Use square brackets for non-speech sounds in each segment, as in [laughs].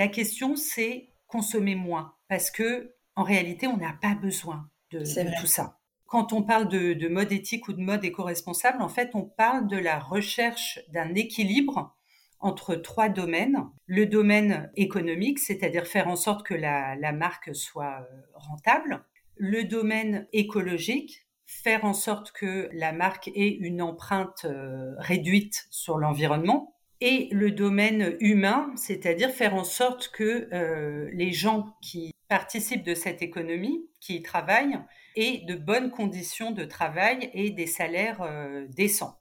La question, c'est consommer moins, parce que en réalité, on n'a pas besoin de, tout ça. Quand on parle de, mode éthique ou de mode éco-responsable, en fait, on parle de la recherche d'un équilibre entre trois domaines. Le domaine économique, c'est-à-dire faire en sorte que la, la marque soit euh, rentable. Le domaine écologique, faire en sorte que la marque ait une empreinte euh, réduite sur l'environnement et le domaine humain, c'est-à-dire faire en sorte que euh, les gens qui participent de cette économie, qui y travaillent, aient de bonnes conditions de travail et des salaires euh, décents.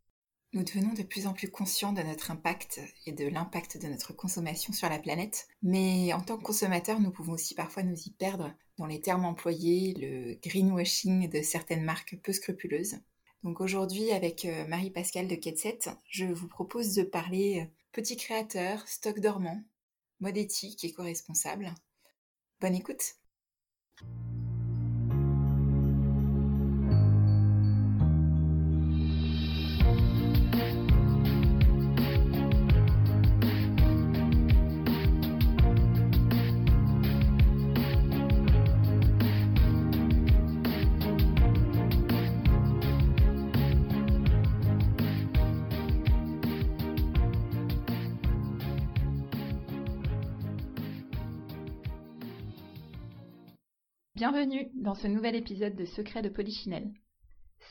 Nous devenons de plus en plus conscients de notre impact et de l'impact de notre consommation sur la planète, mais en tant que consommateurs, nous pouvons aussi parfois nous y perdre dans les termes employés, le greenwashing de certaines marques peu scrupuleuses. Donc aujourd'hui, avec euh, Marie-Pascale de Ketset, je vous propose de parler euh, petit créateur, stock dormant, mode éthique, éco-responsable. Bonne écoute! Bienvenue dans ce nouvel épisode de Secret de Polichinelle.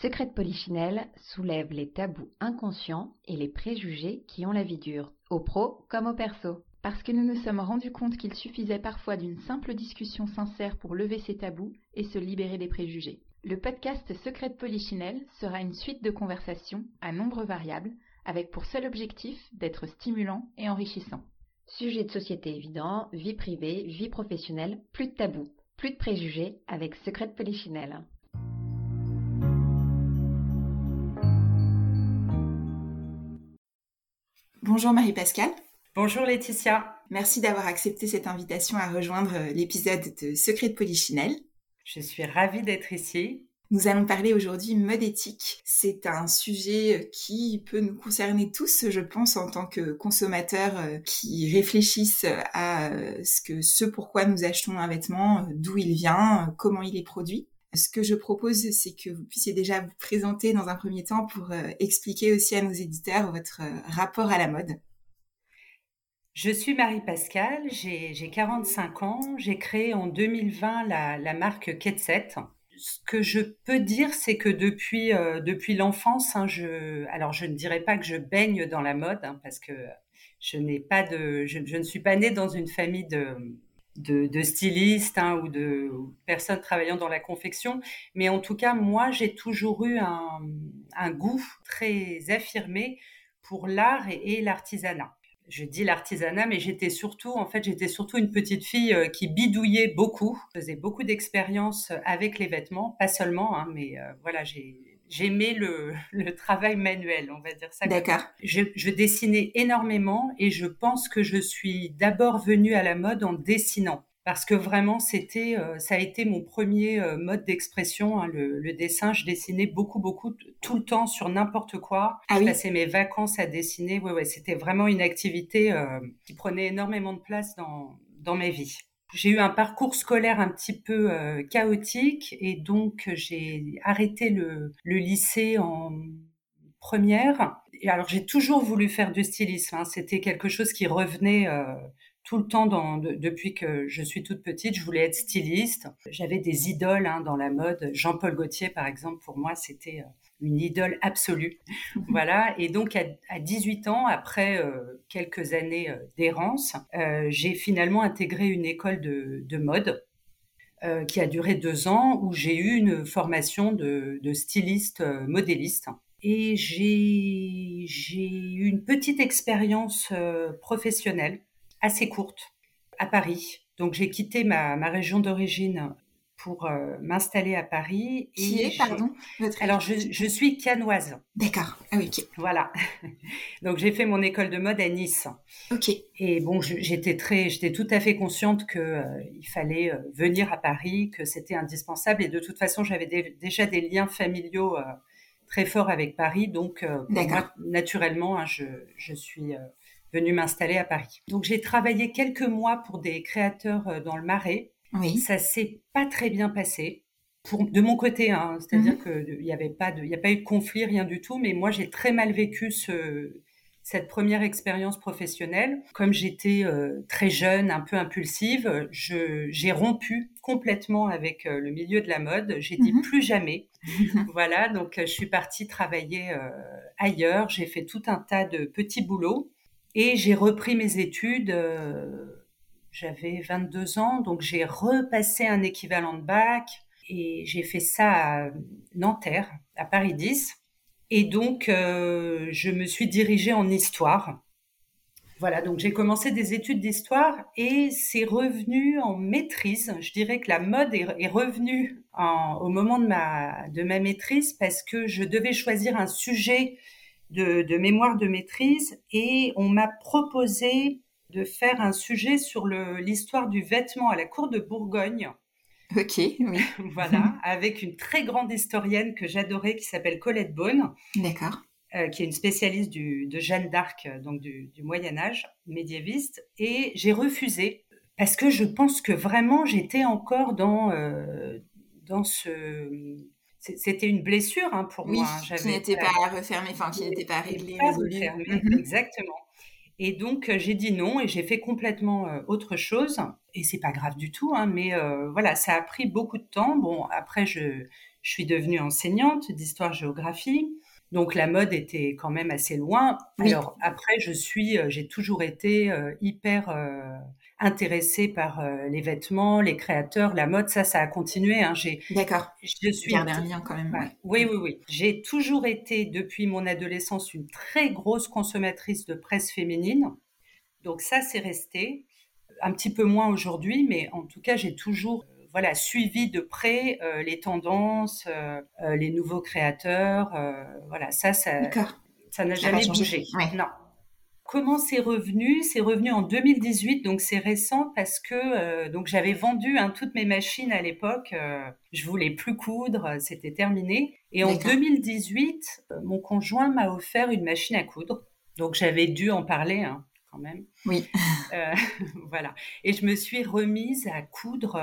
Secret de Polichinelle soulève les tabous inconscients et les préjugés qui ont la vie dure, au pro comme au perso. Parce que nous nous sommes rendus compte qu'il suffisait parfois d'une simple discussion sincère pour lever ces tabous et se libérer des préjugés. Le podcast Secret de Polichinelle sera une suite de conversations à nombre variables avec pour seul objectif d'être stimulant et enrichissant. Sujet de société évident, vie privée, vie professionnelle, plus de tabous. Plus de préjugés avec Secret de Polichinelle. Bonjour Marie-Pascale. Bonjour Laetitia. Merci d'avoir accepté cette invitation à rejoindre l'épisode de Secret de Polichinelle. Je suis ravie d'être ici. Nous allons parler aujourd'hui mode éthique. C'est un sujet qui peut nous concerner tous, je pense, en tant que consommateurs euh, qui réfléchissent à euh, ce que ce pourquoi nous achetons un vêtement, euh, d'où il vient, comment il est produit. Ce que je propose, c'est que vous puissiez déjà vous présenter dans un premier temps pour expliquer aussi à nos éditeurs votre rapport à la mode. Je suis Marie Pascal, j'ai 45 ans, j'ai créé en 2020 la, la marque Ketset ce que je peux dire, c'est que depuis euh, depuis l'enfance, hein, je alors je ne dirais pas que je baigne dans la mode hein, parce que je n'ai pas de je, ne suis pas née dans une famille de de, stylistes hein, ou de personnes travaillant dans la confection, mais en tout cas moi j'ai toujours eu un, un goût très affirmé pour l'art et l'artisanat je dis l'artisanat, mais j'étais surtout, en fait, j'étais surtout une petite fille euh, qui bidouillait beaucoup, faisais beaucoup d'expériences avec les vêtements, pas seulement, hein, mais euh, voilà, j'ai j'aimais le, [laughs] le, travail manuel, on va dire ça. D'accord. Je, je, dessinais énormément et je pense que je suis d'abord venue à la mode en dessinant parce que vraiment c'était euh, ça a été mon premier euh, mode d'expression hein, le, dessin je dessinais beaucoup beaucoup tout le temps sur n'importe quoi ah je passais mes vacances à dessiner ouais ouais c'était vraiment une activité euh, qui prenait énormément de place dans dans ma vie j'ai eu un parcours scolaire un petit peu chaotique et donc j'ai arrêté le, le lycée en première. Et alors j'ai toujours voulu faire du stylisme. Hein. C'était quelque chose qui revenait tout le temps dans, depuis que je suis toute petite, je voulais être styliste. J'avais des idoles hein, dans la mode. Jean-Paul Gaultier, par exemple, pour moi, c'était euh, une idole absolue. [laughs] voilà. Et donc, à, 18 ans, après euh, quelques années euh, d'errance, j'ai finalement intégré une école de, de mode qui a duré deux ans, où j'ai eu une formation de, de styliste modéliste. Et j'ai eu une petite expérience professionnelle assez courte à Paris. Donc j'ai quitté ma, ma région d'origine pour euh, m'installer à Paris. Qui est, pardon? Alors, je, je, suis canoise. D'accord. Ah oui, ok. Voilà. [laughs] Donc, j'ai fait mon école de mode à Nice. Ok. Et bon, j'étais très, j'étais tout à fait consciente que euh, il fallait euh, venir à Paris, que c'était indispensable. Et de toute façon, j'avais déjà des liens familiaux très forts avec Paris. Donc, moi, naturellement, hein, je, je, suis venue m'installer à Paris. Donc j'ai travaillé quelques mois pour des créateurs dans le Marais. Oui. Ça s'est pas très bien passé. Pour, de mon côté, hein, c'est-à-dire qu'il que il n'y avait pas de, il a pas eu de conflit, rien du tout. Mais moi, j'ai très mal vécu ce, cette première expérience professionnelle. Comme j'étais euh, très jeune, un peu impulsive, j'ai rompu complètement avec euh, le milieu de la mode. J'ai dit mhm. plus jamais. [laughs] voilà, donc euh, je suis partie travailler ailleurs. J'ai fait tout un tas de petits boulots et j'ai repris mes études. J'avais 22 ans, donc j'ai repassé un équivalent de bac et j'ai fait ça à Nanterre, à Paris 10. Et donc, euh, je me suis dirigée en histoire. Voilà, donc j'ai commencé des études d'histoire et c'est revenu en maîtrise. Je dirais que la mode est, revenue au moment de ma, de ma maîtrise parce que je devais choisir un sujet de, de mémoire de maîtrise et on m'a proposé de faire un sujet sur l'histoire du vêtement à la cour de Bourgogne. Ok, oui. [laughs] voilà, avec une très grande historienne que j'adorais qui s'appelle Colette Beaune. D'accord. Euh, qui est une spécialiste du, de Jeanne d'Arc, euh, donc du, du, Moyen Âge, médiéviste, et j'ai refusé parce que je pense que vraiment j'étais encore dans euh, dans ce c'était une blessure hein, pour moi. Hein. Qui n'était pas refermée, enfin qui n'était pas réglée. Mhm. Exactement. Et donc euh, j'ai dit non et j'ai fait complètement euh, autre chose. Et c'est pas grave du tout, hein, mais euh, voilà, ça a pris beaucoup de temps. Bon, après je, je suis devenue enseignante d'histoire-géographie. Donc la mode était quand même assez loin. Alors après, je suis, j'ai toujours été hyper intéressée par euh, les vêtements, les créateurs, la mode. Ça, ça a continué. Hein. J'ai, D'accord. Je suis un lien quand même. Oui, oui, oui. J'ai toujours été depuis mon adolescence une très grosse consommatrice de presse féminine. Donc ça, c'est resté. Un petit peu moins aujourd'hui, mais en tout cas, j'ai toujours euh, voilà suivi de près euh, les tendances, les nouveaux créateurs. voilà, ça, ça, ça n'a jamais bougé. Non. Comment c'est revenu? C'est revenu en 2018, donc c'est récent parce que euh, donc j'avais vendu hein, toutes mes machines à l'époque. Euh, je voulais plus coudre, c'était terminé. Et en 2018, euh, mon conjoint m'a offert une machine à coudre. Donc j'avais dû en parler hein, quand même. Oui. [laughs] voilà. Et je me suis remise à coudre,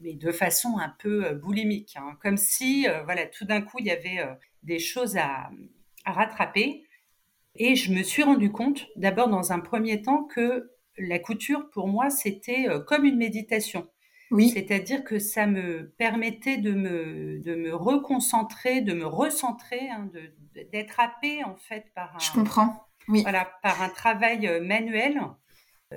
mais de façon un peu boulimique, hein. comme si voilà tout d'un coup il y avait des choses à, à rattraper. Et je me suis rendu compte, d'abord dans un premier temps, que la couture, pour moi, c'était euh, comme une méditation. Oui. C'est-à-dire que ça me permettait de me, de me reconcentrer, de me recentrer, hein, d'être happée en fait par un, Je comprends. Oui. Voilà, par un travail euh, manuel.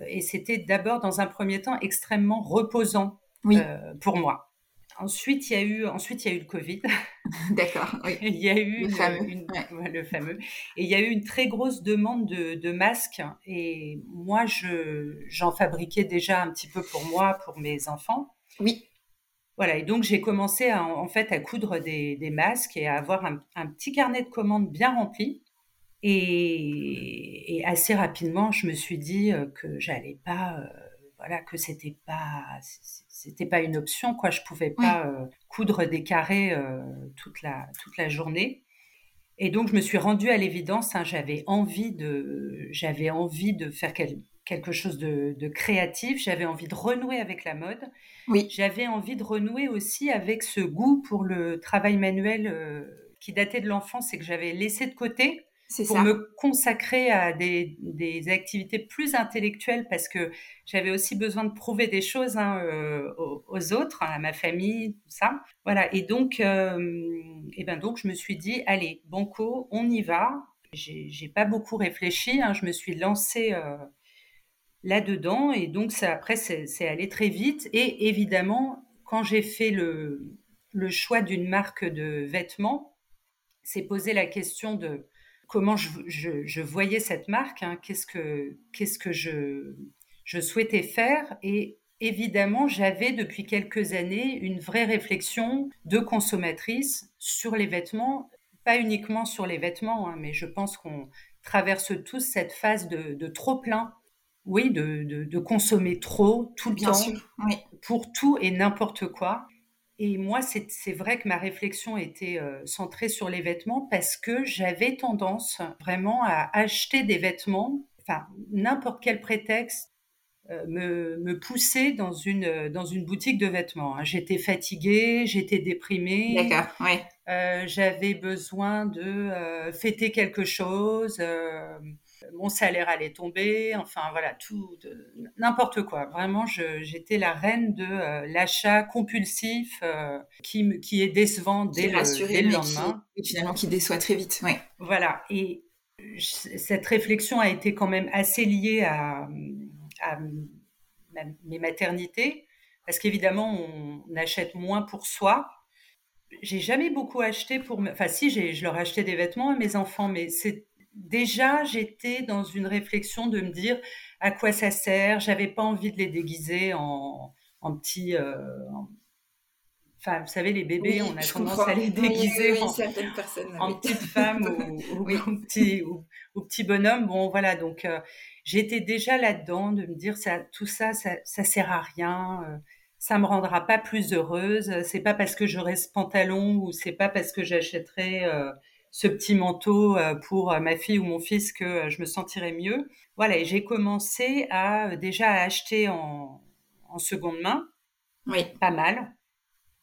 Et c'était d'abord dans un premier temps extrêmement reposant oui. euh, pour moi. Ensuite, il y a eu, ensuite, il y a eu le Covid. [laughs] [laughs] D'accord. Oui. [laughs] il y a eu le, fameux. Une, le fameux. Et il y a eu une très grosse demande de, de masques. Et moi, je, j'en fabriquais déjà un petit peu pour moi, pour mes enfants. Oui. Voilà. Et donc, j'ai commencé à, en fait à coudre des, des masques et à avoir un, un, petit carnet de commandes bien rempli. Et, et, assez rapidement, je me suis dit euh, que j'allais pas, euh, voilà, que c'était pas, c'était pas une option quoi. Je pouvais pas euh, coudre des carrés euh, toute la toute la journée. Et donc je me suis rendue à l'évidence hein, j'avais envie de j'avais envie de faire quelque chose de, de créatif. J'avais envie de renouer avec la mode. Oui. J'avais envie de renouer aussi avec ce goût pour le travail manuel euh, qui datait de l'enfance et que j'avais laissé de côté pour ça. me consacrer à des, des, activités plus intellectuelles parce que j'avais aussi besoin de prouver des choses hein, euh, aux, aux, autres, hein, à ma famille, tout ça. Voilà. Et donc, euh, et ben donc, je me suis dit, allez, banco, on y va. J'ai pas beaucoup réfléchi. Hein, je me suis lancée euh, là-dedans et donc ça, après, c'est allé très vite. Et évidemment, quand j'ai fait le, le choix d'une marque de vêtements, c'est poser la question de comment je, je, je, voyais cette marque, hein, qu'est-ce que, qu'est-ce que je, je souhaitais faire. Et évidemment, j'avais depuis quelques années une vraie réflexion de consommatrice sur les vêtements, pas uniquement sur les vêtements, hein, mais je pense qu'on traverse tous cette phase de, de trop plein. Oui, de, de, de, consommer trop tout le Bien temps sûr, oui. pour tout et n'importe quoi. Et moi, c'est vrai que ma réflexion était euh, centrée sur les vêtements parce que j'avais tendance vraiment à acheter des vêtements enfin n'importe quel prétexte me, me pousser dans une dans une boutique de vêtements. Hein. J'étais fatiguée, j'étais déprimée. D'accord, ouais. j'avais besoin de fêter quelque chose mon salaire allait tomber, enfin voilà, tout, n'importe quoi. Vraiment, j'étais la reine de euh, l'achat compulsif euh, qui, qui est décevant dès, le, lendemain. et finalement, qui déçoit très vite. Ouais. Voilà, et cette réflexion a été quand même assez liée à, mes maternités, parce qu'évidemment, on, achète moins pour soi. J'ai jamais beaucoup acheté pour, enfin si, je leur achetais des vêtements à mes enfants, mais c'est déjà, j'étais dans une réflexion de me dire à quoi ça sert. J'avais pas envie de les déguiser en, en petits. Euh, enfin, vous savez, les bébés, on a tendance à les déguiser en, en petites femmes ou, [laughs] ou, ou, petits, ou, petits bonhommes. Bon, voilà, donc euh, j'étais déjà là-dedans de me dire ça, tout ça, ça, ça sert à rien. Euh, ça me rendra pas plus heureuse. C'est pas parce que j'aurai ce pantalon ou c'est pas parce que j'achèterai ce petit manteau euh, pour euh, ma fille ou mon fils que euh, je me sentirais mieux. Voilà, et j'ai commencé à déjà acheter en, seconde main, oui. pas mal,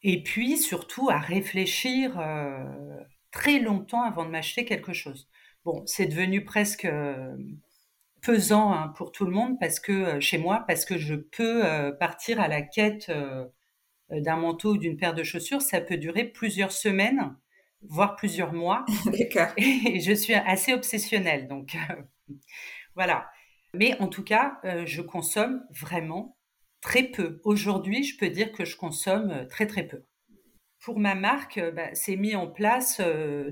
et puis surtout à réfléchir très longtemps avant de m'acheter quelque chose. Bon, c'est devenu presque pesant hein, pour tout le monde parce que chez moi, parce que je peux partir à la quête d'un manteau ou d'une paire de chaussures, ça peut durer plusieurs semaines voire plusieurs mois. [laughs] D'accord. Et je suis assez obsessionnelle, donc euh, [laughs] voilà. Mais en tout cas, euh, je consomme vraiment très peu. Aujourd'hui, je peux dire que je consomme euh, très très peu. Pour ma marque, bah, c'est mis en place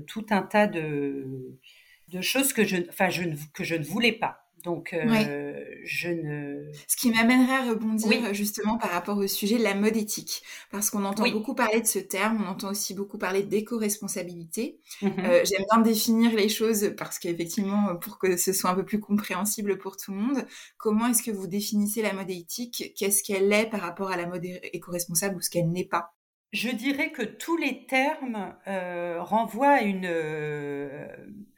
tout un tas de, de choses que je, que je ne voulais pas. Donc, euh, je ne. Ce qui m'amènerait à rebondir justement par rapport au sujet de la mode éthique, parce qu'on entend beaucoup parler de ce terme, on entend aussi beaucoup parler d'éco-responsabilité. Mmh euh, j'aime bien définir les choses parce qu'effectivement, pour que ce soit un peu plus compréhensible pour tout le monde, comment est-ce que vous définissez la mode éthique? Qu'est-ce qu'elle est par rapport à la mode éco-responsable ou ce qu'elle n'est pas? Je dirais que tous les termes euh, renvoient à une, euh,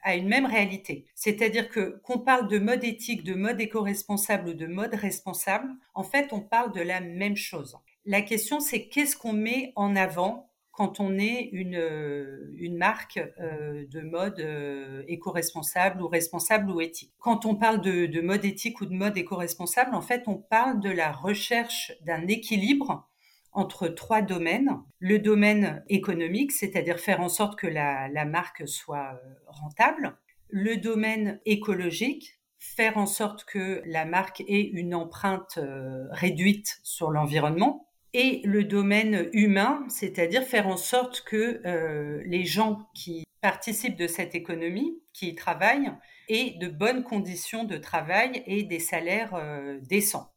à une même réalité. C'est-à-dire que qu'on parle de mode éthique, de mode éco-responsable ou de mode responsable, en fait, on parle de la même chose. La question, c'est qu'est-ce qu'on met en avant quand on est une, euh, une marque de mode éco-responsable ou responsable ou éthique. Quand on parle de, de mode éthique ou de mode éco-responsable, en fait, on parle de la recherche d'un équilibre entre trois domaines. Le domaine économique, c'est-à-dire faire en sorte que la, marque soit euh, rentable. Le domaine écologique, faire en sorte que la marque ait une empreinte euh, réduite sur l'environnement. Et le domaine humain, c'est-à-dire faire en sorte que euh, les gens qui participent de cette économie, qui y travaillent, aient de bonnes conditions de travail et des salaires décents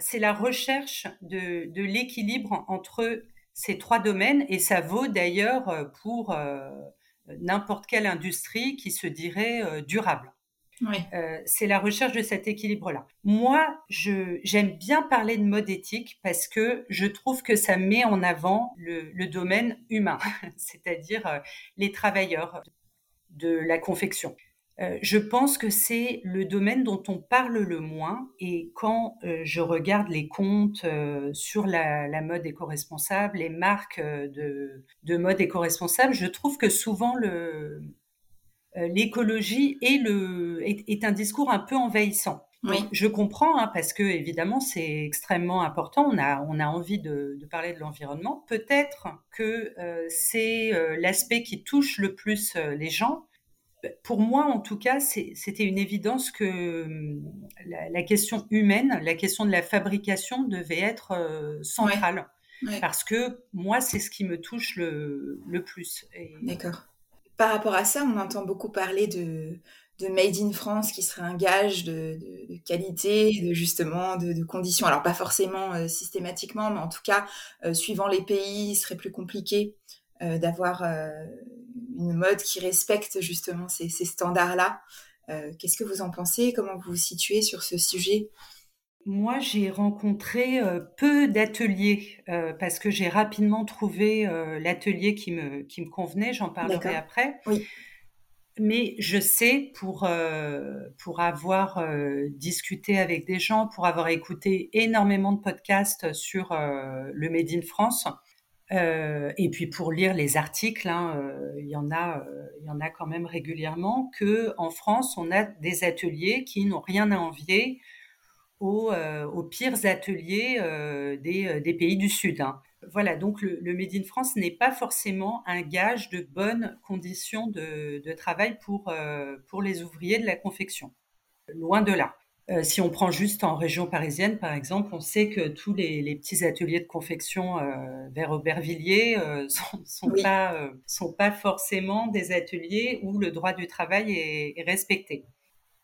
c'est la recherche de, l'équilibre entre ces trois domaines et ça vaut d'ailleurs euh, pour euh, n'importe quelle industrie qui se dirait euh, durable. c'est la recherche de cet équilibre-là. Moi, j'aime bien parler de mode éthique parce que je trouve que ça met en avant le domaine humain, [laughs] c'est-à-dire les travailleurs de la confection. Euh, je pense que c'est le domaine dont on parle le moins. Et quand euh, je regarde les comptes euh, sur la, mode éco-responsable, les marques de, mode éco-responsable, je trouve que souvent l'écologie est, un discours un peu envahissant. je comprends, hein, parce que évidemment c'est extrêmement important. On a, on a envie de, de parler de l'environnement. Peut-être que c'est l'aspect qui touche le plus les gens, pour moi, en tout cas, c'était une évidence que hum, la, question humaine, la question de la fabrication devait être euh, centrale. Parce que moi, c'est ce qui me touche le, plus. D'accord. Par rapport à ça, on entend beaucoup parler de, Made in France qui serait un gage de, qualité, de justement de, conditions. Alors pas forcément euh, systématiquement, mais en tout cas, euh, suivant les pays, il serait plus compliqué d'avoir une mode qui respecte justement ces, standards-là. Euh, qu'est-ce que vous en pensez? Comment vous vous situez sur ce sujet? Moi, j'ai rencontré euh, peu d'ateliers euh, parce que j'ai rapidement trouvé l'atelier qui me, qui me convenait. J'en parlerai après. Oui. mais je sais pour pour avoir discuté avec des gens, pour avoir écouté énormément de podcasts sur le Made in France, et puis pour lire les articles, hein, il y en a il y en a quand même régulièrement que en France on a des ateliers qui n'ont rien à envier aux, pires ateliers des, pays du Sud. Hein. Voilà, donc le, Made in France n'est pas forcément un gage de bonnes conditions de, travail pour, euh, pour les ouvriers de la confection. Loin de là. Euh, si on prend juste en région parisienne, par exemple, on sait que tous les, petits ateliers de confection euh, vers Aubervilliers [laughs] sont, sont pas sont pas forcément des ateliers où le droit du travail est respecté.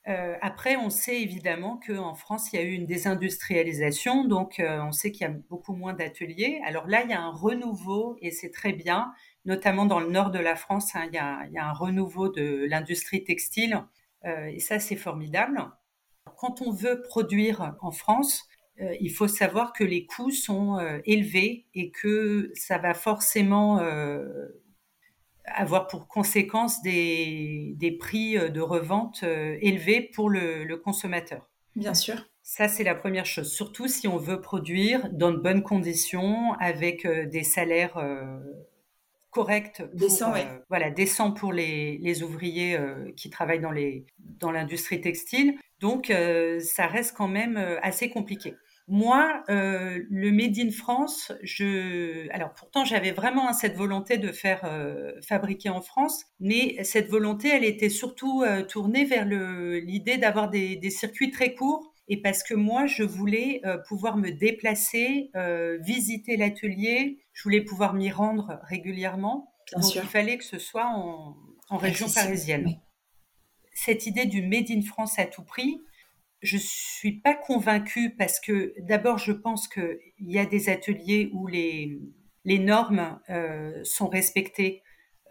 Euh, après, on sait évidemment qu'en France, il y a eu une désindustrialisation, donc euh, on sait qu'il y a beaucoup moins d'ateliers. Alors là, il y a un renouveau et c'est très bien, notamment dans le nord de la France, hein, il, y a, un renouveau de l'industrie textile euh, et ça, c'est formidable. Quand on veut produire en France, il faut savoir que les coûts sont élevés et que ça va forcément avoir pour conséquence des, des, prix euh, de revente euh, élevés pour le, le consommateur. Bien sûr. Ça, c'est la première chose. Surtout si on veut produire dans de bonnes conditions, avec euh, des salaires corrects. décents, oui. Voilà, décents pour les, les ouvriers qui travaillent dans, les, dans l'industrie textile. Donc, ça reste quand même assez compliqué. Moi, euh, le Made in France, je, alors pourtant j'avais vraiment cette volonté de faire euh, fabriquer en France, mais cette volonté, elle était surtout euh, tournée vers l'idée d'avoir des, des, circuits très courts. Et parce que moi, je voulais pouvoir me déplacer, visiter l'atelier, je voulais pouvoir m'y rendre régulièrement. Bien Donc sûr. il fallait que ce soit en, en région parisienne. Cette idée du Made in France à tout prix, je suis pas convaincue parce que d'abord, je pense qu'il y a des ateliers où les, normes euh, sont respectées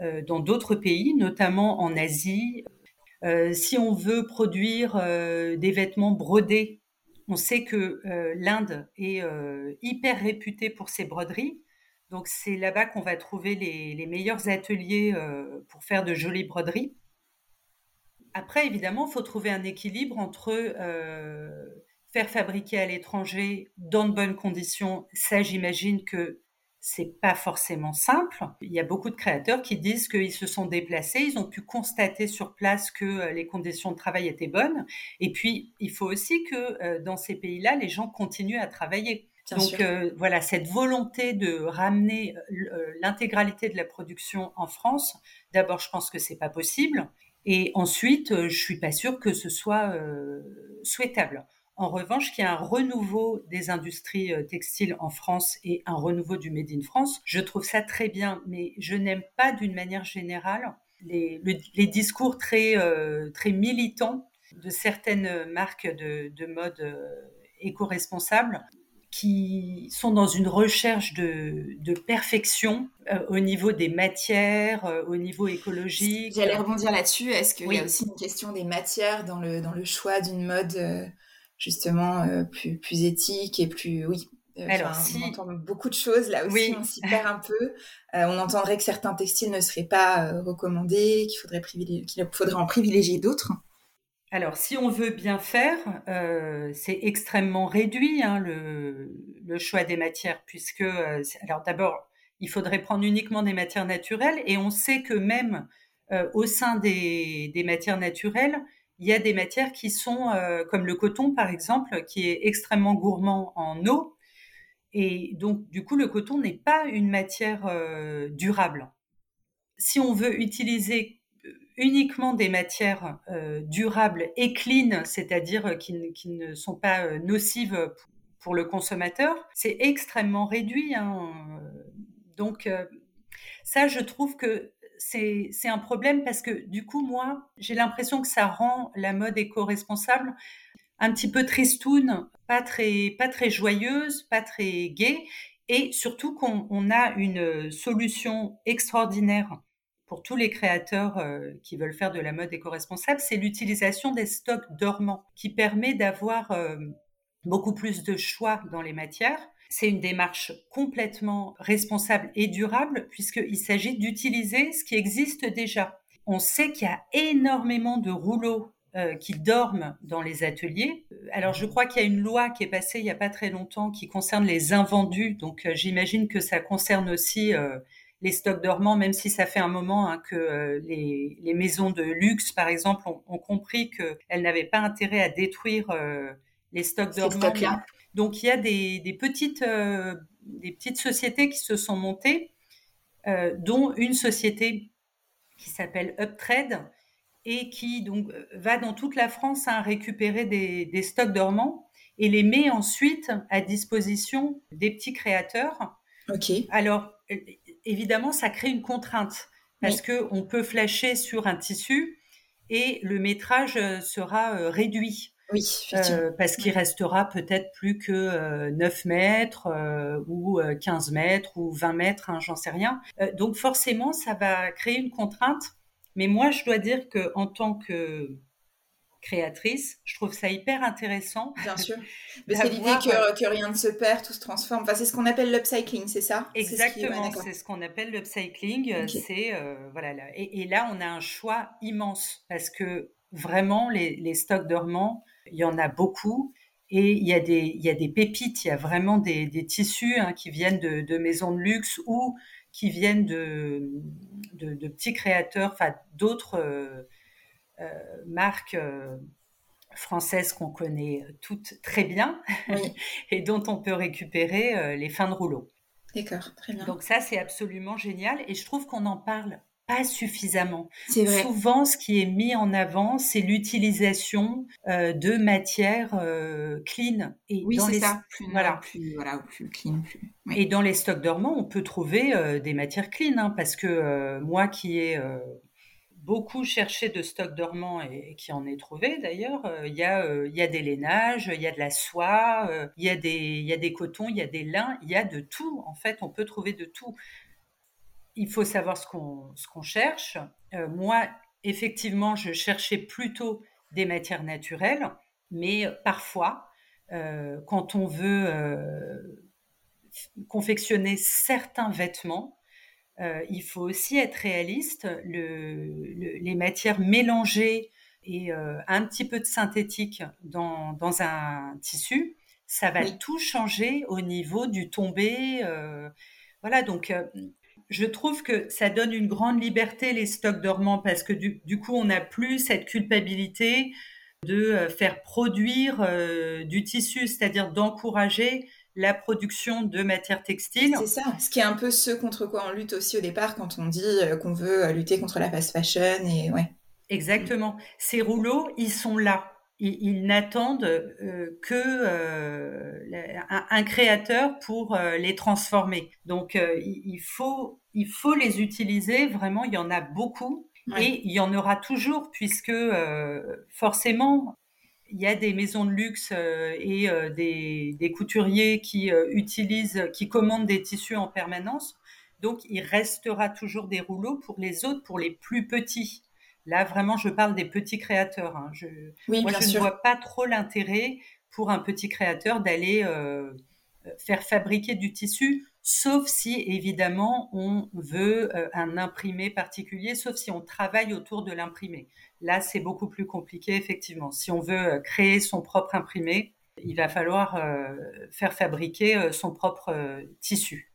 euh, dans d'autres pays, notamment en Asie. Euh, si on veut produire des vêtements brodés, on sait que l'Inde est hyper réputée pour ses broderies. Donc c'est là-bas qu'on va trouver les meilleurs ateliers pour faire de jolies broderies. Après, évidemment, il faut trouver un équilibre entre euh, faire fabriquer à l'étranger dans de bonnes conditions. Ça, j'imagine que c'est pas forcément simple. Il y a beaucoup de créateurs qui disent qu'ils se sont déplacés, ils ont pu constater sur place que euh, les conditions de travail étaient bonnes. Et puis, il faut aussi que euh, dans ces pays-là, les gens continuent à travailler. Donc voilà, cette volonté de ramener l'intégralité de la production en France, d'abord, je pense que c'est pas possible. Et ensuite, euh, je suis pas sûre que ce soit euh, souhaitable. En revanche, qu'il y a un renouveau des industries euh, textiles en France et un renouveau du Made in France, je trouve ça très bien, mais je n'aime pas d'une manière générale les, discours très, très militants de certaines marques de, de mode éco-responsables qui sont dans une recherche de, de perfection euh, au niveau des matières, euh, au niveau écologique. J'allais rebondir là-dessus. Est-ce qu'il y a aussi une question des matières dans le, dans le choix d'une mode euh, justement plus, plus éthique et plus... Oui, Alors, si... on entend beaucoup de choses là aussi, on s'y perd un peu. on entendrait que certains textiles ne seraient pas recommandés, qu'il faudrait, qu'il faudrait en privilégier d'autres. Alors, si on veut bien faire, euh, c'est extrêmement réduit hein, le, choix des matières, puisque, euh, alors d'abord, il faudrait prendre uniquement des matières naturelles, et on sait que même euh, au sein des, des, matières naturelles, il y a des matières qui sont, comme le coton par exemple, qui est extrêmement gourmand en eau, et donc du coup, le coton n'est pas une matière durable. Si on veut utiliser uniquement des matières euh, durables et clean, c'est-à-dire euh, qui, ne sont pas euh, nocives pour le consommateur, c'est extrêmement réduit. Hein. Donc ça, je trouve que c'est un problème parce que du coup, moi, j'ai l'impression que ça rend la mode éco-responsable un petit peu tristoun, pas très, pas très joyeuse, pas très gaie, et surtout qu'on a une solution extraordinaire pour tous les créateurs euh, qui veulent faire de la mode éco-responsable, c'est l'utilisation des stocks dormants qui permet d'avoir euh, beaucoup plus de choix dans les matières. C'est une démarche complètement responsable et durable puisqu'il s'agit d'utiliser ce qui existe déjà. on sait qu'il y a énormément de rouleaux euh, qui dorment dans les ateliers. Alors, je crois qu'il y a une loi qui est passée il n'y a pas très longtemps qui concerne les invendus. Donc, j'imagine que ça concerne aussi les stocks dormants, même si ça fait un moment hein, que les, les, maisons de luxe, par exemple, ont, ont compris qu'elles n'avaient pas intérêt à détruire les stocks dormants. Donc, il y a des, des petites, des petites sociétés qui se sont montées, dont une société qui s'appelle Uptrade, et qui donc euh, va dans toute la France à hein, récupérer des, stocks dormants et les met ensuite à disposition des petits créateurs. Ok. Alors évidemment, ça crée une contrainte parce que on peut flasher sur un tissu et le métrage euh, sera euh, réduit. Oui, euh, parce qu'il restera peut-être plus que 9 mètres ou 15 mètres ou 20 mètres, hein, j'en sais rien. donc forcément, ça va créer une contrainte mais moi, je dois dire que en tant que créatrice, je trouve ça hyper intéressant. Bien [laughs] sûr. Mais c'est l'idée que, que, rien ne se perd, tout se transforme. Enfin, c'est ce qu'on appelle l'upcycling, c'est ça? Exactement, c'est ce, qu'on appelle l'upcycling. C'est euh, voilà. Et, là, on a un choix immense parce que vraiment, les, les, stocks dormants, il y en a beaucoup. Et il y a des, il y a des pépites, il y a vraiment des, des tissus hein, qui viennent de, de, maisons de luxe ou qui viennent de, de, petits créateurs, enfin d'autres euh, euh, marques euh, françaises qu'on connaît toutes très bien [laughs] et dont on peut récupérer les fins de rouleau. D'accord, très bien. Donc ça, c'est absolument génial et je trouve qu'on en parle pas suffisamment. C'est vrai. Souvent, ce qui est mis en avant, c'est l'utilisation de matières clean. Et oui, c'est ça. Plus, voilà. Plus, voilà, plus clean. Plus... Et dans les stocks dormants, on peut trouver euh, des matières clean, hein, parce que euh, moi qui ai euh, beaucoup cherché de stocks dormants et, qui en ai trouvé d'ailleurs, il y, a, y a des lainages, il y a de la soie, il y, a des, y a des cotons, il y a des lins, il y a de tout. En fait, on peut trouver de tout. Il faut savoir ce qu'on cherche. moi, effectivement, je cherchais plutôt des matières naturelles, mais parfois, quand on veut confectionner certains vêtements, euh, il faut aussi être réaliste. les matières mélangées et euh, un petit peu de synthétique dans, un tissu, ça va tout changer au niveau du tombé. Euh, voilà, donc je trouve que ça donne une grande liberté les stocks dormants parce que du, du coup on n'a plus cette culpabilité de faire produire du tissu, c'est-à-dire d'encourager la production de matières textiles. C'est ça, ce qui est un peu ce contre quoi on lutte aussi au départ quand on dit euh, qu'on veut euh, lutter contre la fast fashion et ouais. Exactement. Ces rouleaux, ils sont là. Ils, n'attendent euh, que un, créateur pour les transformer. Donc il faut il faut les utiliser vraiment. Il y en a beaucoup. Et il y en aura toujours puisque forcément il y a des maisons de luxe euh, et euh, des, couturiers qui euh, utilisent, qui commandent des tissus en permanence. Donc, il restera toujours des rouleaux pour les autres, pour les plus petits. Là, vraiment, je parle des petits créateurs. Hein. Je, moi, je ne vois pas trop l'intérêt pour un petit créateur d'aller faire fabriquer du tissu, sauf si, évidemment, on veut un imprimé particulier, sauf si on travaille autour de l'imprimé. Là, c'est beaucoup plus compliqué, effectivement. Si on veut euh, créer son propre imprimé, il va falloir euh, faire fabriquer euh, son propre tissu.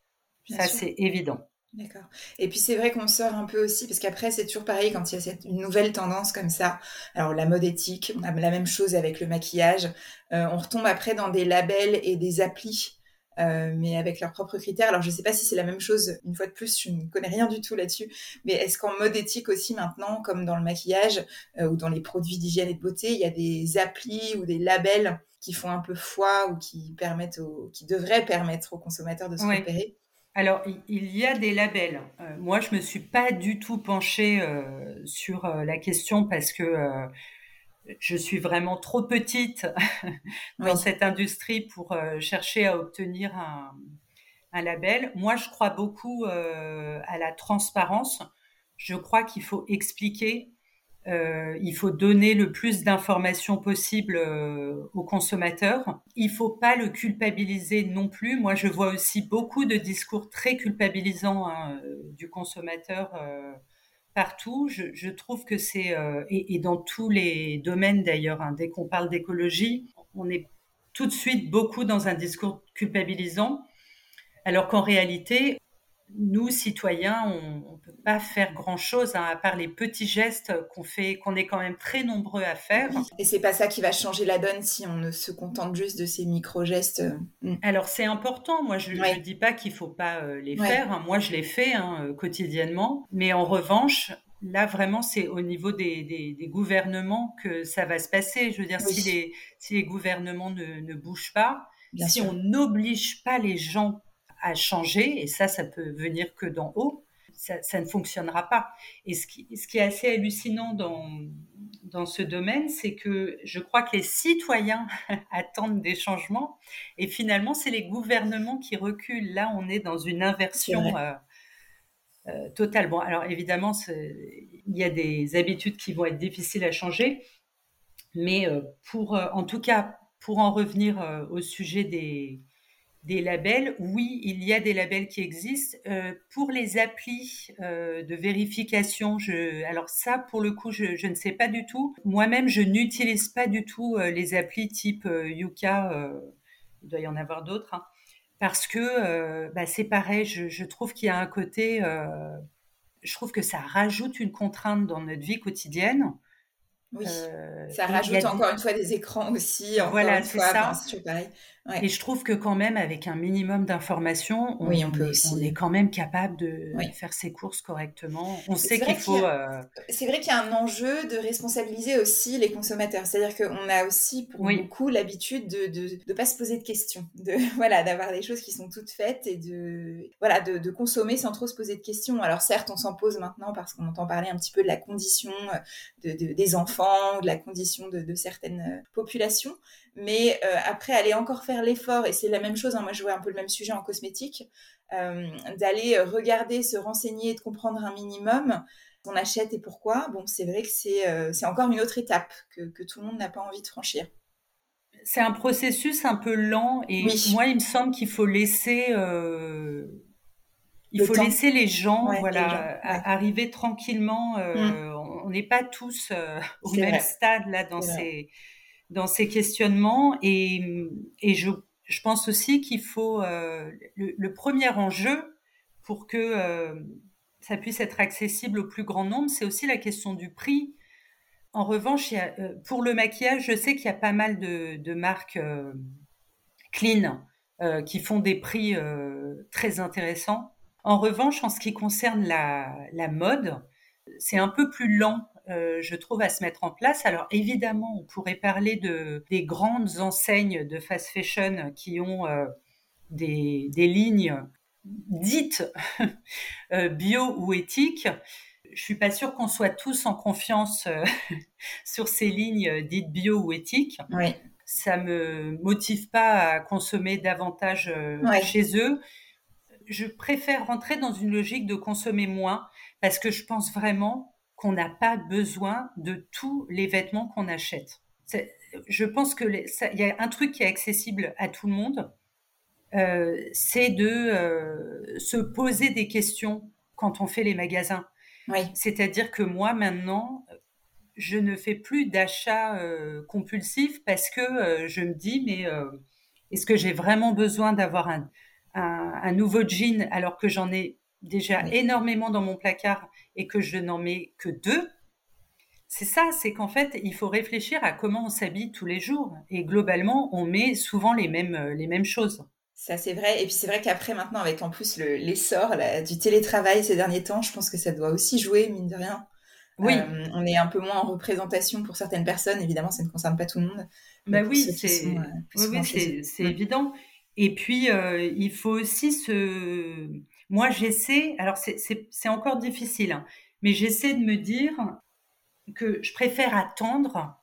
Ça, c'est évident. D'accord. Et puis c'est vrai qu'on sort un peu aussi, parce qu'après c'est toujours pareil quand il y a cette, une nouvelle tendance comme ça. Alors la mode éthique, on a la même chose avec le maquillage. on retombe après dans des labels et des applis euh, mais avec leurs propres critères. Alors je ne sais pas si c'est la même chose, une fois de plus, je ne connais rien du tout là-dessus, mais est-ce qu'en mode éthique aussi maintenant, comme dans le maquillage euh, ou dans les produits d'hygiène et de beauté, il y a des applis ou des labels qui font un peu foi ou qui permettent, qui devraient permettre aux consommateurs de se repérer? Alors, il y a des labels. Euh, moi, je me suis pas du tout penchée sur la question parce que je suis vraiment trop petite [laughs] dans cette industrie pour euh, chercher à obtenir un, label. Moi, je crois beaucoup euh, à la transparence. Je crois qu'il faut expliquer, euh, il faut donner le plus d'informations possible aux consommateurs. Il faut pas le culpabiliser non plus. Moi, je vois aussi beaucoup de discours très culpabilisants hein, du consommateur partout. Je, trouve que c'est, et, dans tous les domaines d'ailleurs, hein, dès qu'on parle d'écologie, on est tout de suite beaucoup dans un discours culpabilisant, alors qu'en réalité, nous, citoyens, on ne peut pas faire grand-chose, hein, à part les petits gestes qu'on fait, qu'on est quand même très nombreux à faire. Et c'est pas ça qui va changer la donne si on ne se contente juste de ces micro-gestes. Mm. Alors c'est important, moi je ne dis pas qu'il faut pas euh, les faire, hein. moi je les fais hein, euh, quotidiennement, mais en revanche, là vraiment c'est au niveau des, gouvernements que ça va se passer. Je veux dire, si, les, si les gouvernements ne, bougent pas, si on n'oblige pas les gens à changer, et ça, ça peut venir que d'en haut, ça, ne fonctionnera pas. Et ce qui, ce qui est assez hallucinant dans, dans ce domaine, c'est que je crois que les citoyens [laughs] attendent des changements, et finalement, c'est les gouvernements qui reculent. Là, on est dans une inversion. Euh, euh, totale. Bon, alors évidemment, il y a des habitudes qui vont être difficiles à changer, mais euh, pour, en tout cas, pour en revenir au sujet des, des labels, oui, il y a des labels qui existent. Euh, pour les applis euh, de vérification, je, alors ça, pour le coup, je, ne sais pas du tout. Moi-même, je n'utilise pas du tout euh, les applis type Yuka. il doit y en avoir d'autres. Hein, parce que bah, c'est pareil, je, trouve qu'il y a un côté... je trouve que ça rajoute une contrainte dans notre vie quotidienne. Oui, ça rajoute encore une fois des écrans aussi. Voilà, c'est ça. Et je trouve que quand même, avec un minimum d'informations, on, on, peut on, est quand même capable de faire ses courses correctement. On sait qu'il faut... Euh, c'est vrai qu'il y a un enjeu de responsabiliser aussi les consommateurs. C'est-à-dire qu'on a aussi pour beaucoup l'habitude de ne de, de pas se poser de questions, de [laughs] voilà, d'avoir des choses qui sont toutes faites et de voilà de, de, consommer sans trop se poser de questions. Alors certes, on s'en pose maintenant parce qu'on entend parler un petit peu de la condition de, des enfants, de la condition de, certaines populations, mais euh, après, aller encore faire l'effort, et c'est la même chose, hein, moi je vois un peu le même sujet en cosmétique, euh, d'aller regarder, se renseigner, de comprendre un minimum qu'on achète et pourquoi, bon, c'est vrai que c'est euh, encore une autre étape que, que tout le monde n'a pas envie de franchir. C'est un processus un peu lent, et moi, il me semble qu'il faut laisser... Il faut laisser les gens, voilà, arriver tranquillement. Mmh. On n'est pas tous [laughs] au même stade là dans ces dans ces questionnements et, et je, je, pense aussi qu'il faut euh, le, premier enjeu pour que euh, ça puisse être accessible au plus grand nombre, c'est aussi la question du prix. En revanche, euh, pour le maquillage, je sais qu'il y a pas mal de, de marques clean qui font des prix très intéressants. En revanche, en ce qui concerne la, la mode, c'est un peu plus lent euh, je trouve, à se mettre en place. Alors évidemment, on pourrait parler de, des grandes enseignes de fast fashion qui ont euh, des, des, lignes dites [laughs] euh, bio ou éthiques. Je suis pas sûre qu'on soit tous en confiance [laughs] sur ces lignes dites bio ou éthiques. Oui. Ça me motive pas à consommer davantage chez eux. Je préfère rentrer dans une logique de consommer moins parce que je pense vraiment qu'on n'a pas besoin de tous les vêtements qu'on achète. Je pense que il y a un truc qui est accessible à tout le monde, euh, c'est de euh, se poser des questions quand on fait les magasins. C'est-à-dire que moi maintenant, je ne fais plus d'achats euh, compulsifs parce que je me dis mais est-ce que j'ai vraiment besoin d'avoir un, un, nouveau jean alors que j'en ai déjà énormément dans mon placard et que je n'en mets que deux, c'est ça, c'est qu'en fait, il faut réfléchir à comment on s'habille tous les jours. Et globalement, on met souvent les mêmes, euh, les mêmes choses. Ça, c'est vrai. Et puis, c'est vrai qu'après, maintenant, avec en plus l'essor du télétravail ces derniers temps, je pense que ça doit aussi jouer, mine de rien. Oui. Euh, on est un peu moins en représentation pour certaines personnes. Évidemment, ça ne concerne pas tout le monde. Bah oui, c'est euh, oui, c'est évident. Et puis, il faut aussi se moi, j'essaie, alors c'est encore difficile, hein, mais j'essaie de me dire que je préfère attendre,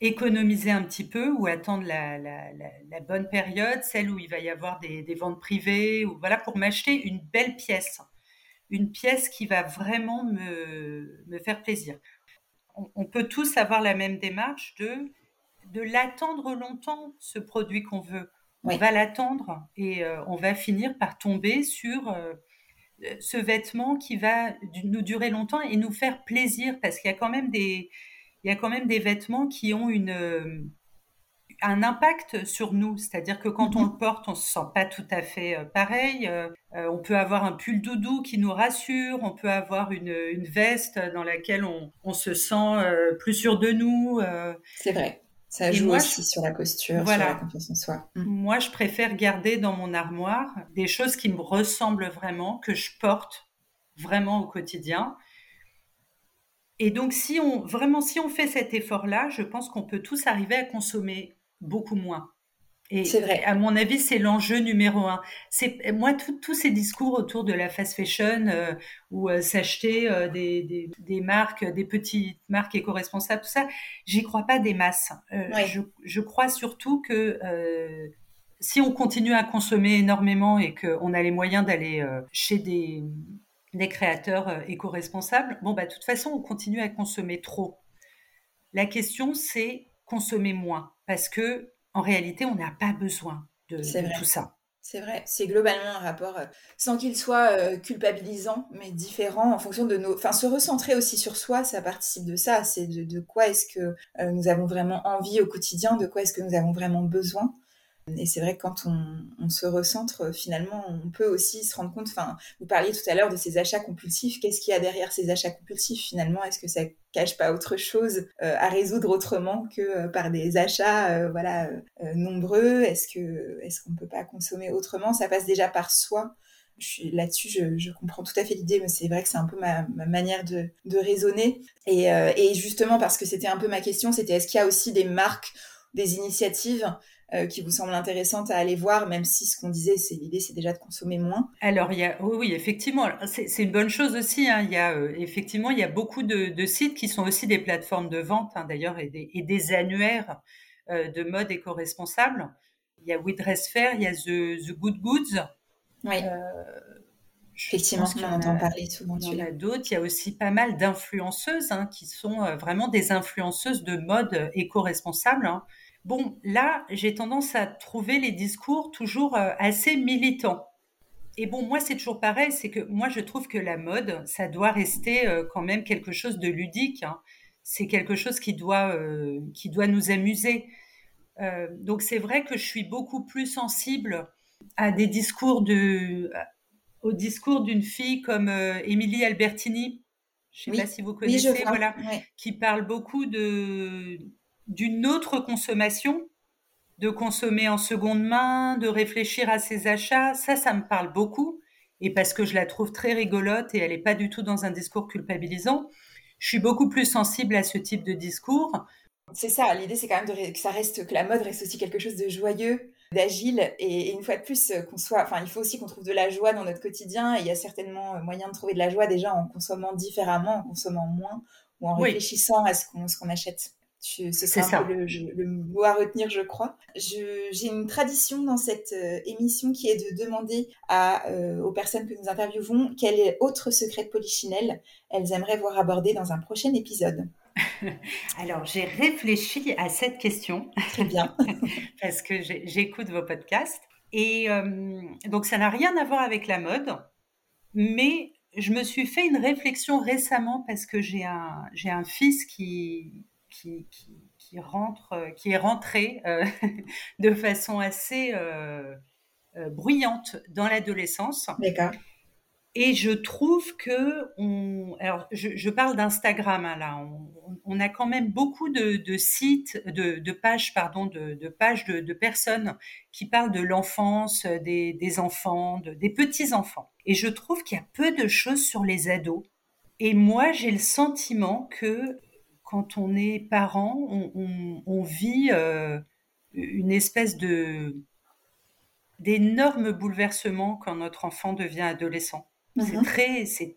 économiser un petit peu ou attendre la, bonne période, celle où il va y avoir des, ventes privées, ou voilà, pour m'acheter une belle pièce, une pièce qui va vraiment me, me faire plaisir. On, peut tous avoir la même démarche de, de l'attendre longtemps, ce produit qu'on veut on va l'attendre et euh, on va finir par tomber sur euh, ce vêtement qui va nous durer longtemps et nous faire plaisir parce qu'il y a quand même des, il y a quand même des vêtements qui ont une, un impact sur nous. C'est-à-dire que quand on mhm. le porte, on se sent pas tout à fait euh, pareil. Euh, euh, on peut avoir un pull doudou qui nous rassure. On peut avoir une, veste dans laquelle on, se sent plus sûr de nous. C'est vrai. Ça joue aussi sur la posture, sur la confiance en soi. Mm. Moi, je préfère garder dans mon armoire des choses qui me ressemblent vraiment, que je porte vraiment au quotidien. Et donc, si on vraiment, si on fait cet effort-là, je pense qu'on peut tous arriver à consommer beaucoup moins. Et c'est vrai. à mon avis, c'est l'enjeu numéro un. C'est moi tous ces discours autour de la fast fashion euh, ou euh, s'acheter euh, des, des, marques, des petites marques éco-responsables, tout ça, j'y crois pas des masses. Je, je, crois surtout que si on continue à consommer énormément et qu'on a les moyens d'aller chez des, des créateurs éco-responsables, bon bah de toute façon on continue à consommer trop. La question c'est consommer moins parce que en réalité, on n'a pas besoin de, tout ça. C'est vrai, c'est globalement un rapport euh, sans qu'il soit euh, culpabilisant, mais différent en fonction de nos. Enfin, se recentrer aussi sur soi, ça participe de ça. C'est de, quoi est-ce que euh, nous avons vraiment envie au quotidien, de quoi est-ce que nous avons vraiment besoin. Et c'est vrai que quand on, se recentre, finalement, on peut aussi se rendre compte, enfin, vous parliez tout à l'heure de ces achats compulsifs, qu'est-ce qu'il y a derrière ces achats compulsifs finalement? Est-ce que ça cache pas autre chose euh, à résoudre autrement que euh, par des achats euh, voilà, nombreux? Est-ce que est-ce qu'on peut pas consommer autrement? Ça passe déjà par soi. Là-dessus, je, comprends tout à fait l'idée, mais c'est vrai que c'est un peu ma, manière de, raisonner. Et justement, parce que c'était un peu ma question, c'était est-ce qu'il y a aussi des marques, des initiatives euh, qui vous semblent intéressantes à aller voir, même si ce qu'on disait, c'est l'idée, c'est déjà de consommer moins. Alors, il y a, oui, effectivement, c'est une bonne chose aussi. Hein. Il y a euh, effectivement, il y a beaucoup de, sites qui sont aussi des plateformes de vente, hein, d'ailleurs, et, des, annuaires euh, de mode éco-responsable. Il y a We Dress Fair, il y a The, Good Goods. Oui. Effectivement, on entend parler souvent. Il y en a d'autres. Il y a aussi pas mal d'influenceuses hein, qui sont vraiment des influenceuses de mode éco-responsable. Bon, là, j'ai tendance à trouver les discours toujours euh, assez militants. Et bon, moi, c'est toujours pareil, c'est que moi, je trouve que la mode, ça doit rester euh, quand même quelque chose de ludique. Hein. C'est quelque chose qui doit, euh, qui doit nous amuser. donc, c'est vrai que je suis beaucoup plus sensible à des discours de, au discours d'une fille comme Émilie Albertini. Je ne sais pas si vous connaissez, voilà, qui parle beaucoup de d'une autre consommation, de consommer en seconde main, de réfléchir à ses achats, ça, ça me parle beaucoup. Et parce que je la trouve très rigolote et elle n'est pas du tout dans un discours culpabilisant, je suis beaucoup plus sensible à ce type de discours. C'est ça, l'idée c'est quand même que ça reste, que la mode reste aussi quelque chose de joyeux, d'agile, et, une fois de plus qu'on soit, enfin il faut aussi qu'on trouve de la joie dans notre quotidien, et il y a certainement moyen de trouver de la joie déjà en consommant différemment, en consommant moins, ou en réfléchissant à ce qu'on achète. C'est ça. le, le, mot à retenir, je crois. J'ai une tradition dans cette euh, émission qui est de demander à, euh, aux personnes que nous interviewons quel est autre secret de Polichinelle elles aimeraient voir abordé dans un prochain épisode. [laughs] Alors, j'ai réfléchi à cette question. Très bien. [laughs] parce que j'écoute vos podcasts. Et euh, donc, ça n'a rien à voir avec la mode, mais je me suis fait une réflexion récemment parce que j'ai un, un fils qui, qui, rentre, euh, qui est rentré euh, [laughs] de façon assez euh, bruyante dans l'adolescence. D'accord. Et je trouve que, on, alors je, parle d'Instagram hein, là, on, a quand même beaucoup de, sites, de, pages, pardon, de, pages de, personnes qui parlent de l'enfance, des, enfants, des petits enfants. Et je trouve qu'il y a peu de choses sur les ados. Et moi, j'ai le sentiment que quand on est parent, on, vit euh, une espèce de d'énorme bouleversement quand notre enfant devient adolescent. C'est mhm. très, c'est,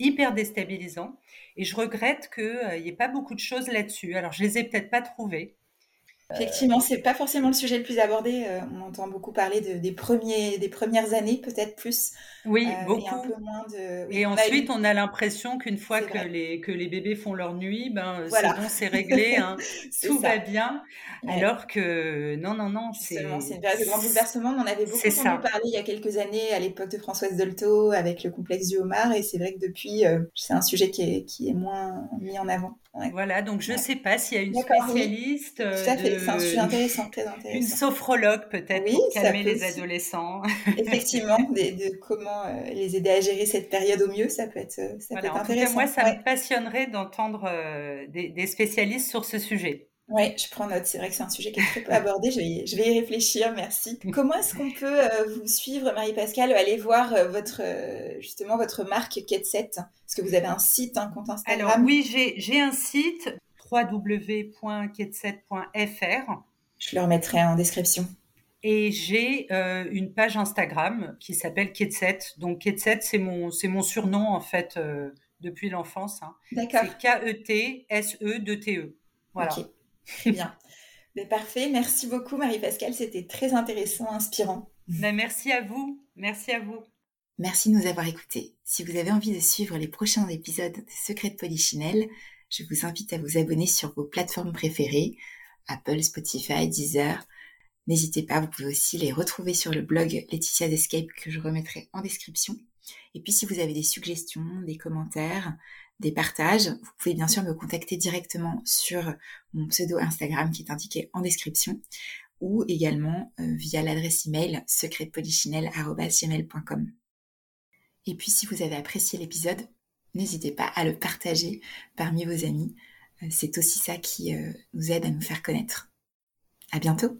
hyper déstabilisant. Et je regrette qu'il n'y ait pas beaucoup de choses là-dessus. Alors, je les ai peut-être pas trouvées. Effectivement, c'est pas forcément le sujet le plus abordé. Euh, on entend beaucoup parler de, des, premiers, des premières années, peut-être plus. Oui, beaucoup. Et, un peu moins de... et ensuite, on a l'impression qu'une fois que les, que les bébés font leur nuit, ben, voilà. c'est réglé, [laughs] hein. tout va bien. Alors que non, non, non. C'est une période de grand bouleversement. On en avait beaucoup entendu parler il y a quelques années, à l'époque de Françoise Dolto, avec le complexe du homard. Et c'est vrai que depuis, euh, c'est un sujet qui est, qui est moins mis en avant. Voilà, donc je ne sais pas s'il y a une spécialiste. Tout à fait, c'est un sujet intéressant, très intéressant. Une sophrologue peut-être pour calmer les adolescents. [laughs] Effectivement, de, comment euh, les aider à gérer cette période au mieux, ça peut être, euh, ça peut être intéressant. moi, ça me passionnerait d'entendre euh, des, spécialistes sur ce sujet. Oui, je prends note. C'est vrai que c'est un sujet qui est très peu [laughs] abordé. Je vais, y, je vais y réfléchir. Merci. Comment est-ce qu'on peut vous suivre, Marie-Pascale Aller voir votre, justement votre marque Ketset Est-ce que vous avez un site, un compte Instagram Alors oui, j'ai un site www.ketset.fr. Je le remettrai en description. Et j'ai euh, une page Instagram qui s'appelle Ketset. Donc Ketset, c'est mon, mon surnom en fait euh, depuis l'enfance. Hein. D'accord. C'est K-E-T-S-E-D-T-E. E. Voilà. Ok, très bien. Mais parfait, merci beaucoup Marie-Pascale, c'était très intéressant, inspirant. Ben, merci à vous, merci à vous. Merci de nous avoir écoutés. Si vous avez envie de suivre les prochains épisodes de Secrets de Polichinelle, je vous invite à vous abonner sur vos plateformes préférées, Apple, Spotify, Deezer. N'hésitez pas, vous pouvez aussi les retrouver sur le blog Laetitia's Escape que je remettrai en description. Et puis si vous avez des suggestions, des commentaires, des partages, vous pouvez bien sûr me contacter directement sur mon pseudo Instagram qui est indiqué en description ou également euh, via l'adresse email secretpolichinelle.com. Et puis si vous avez apprécié l'épisode, n'hésitez pas à le partager parmi vos amis. Euh, c'est aussi ça qui euh, nous aide à nous faire connaître. À bientôt!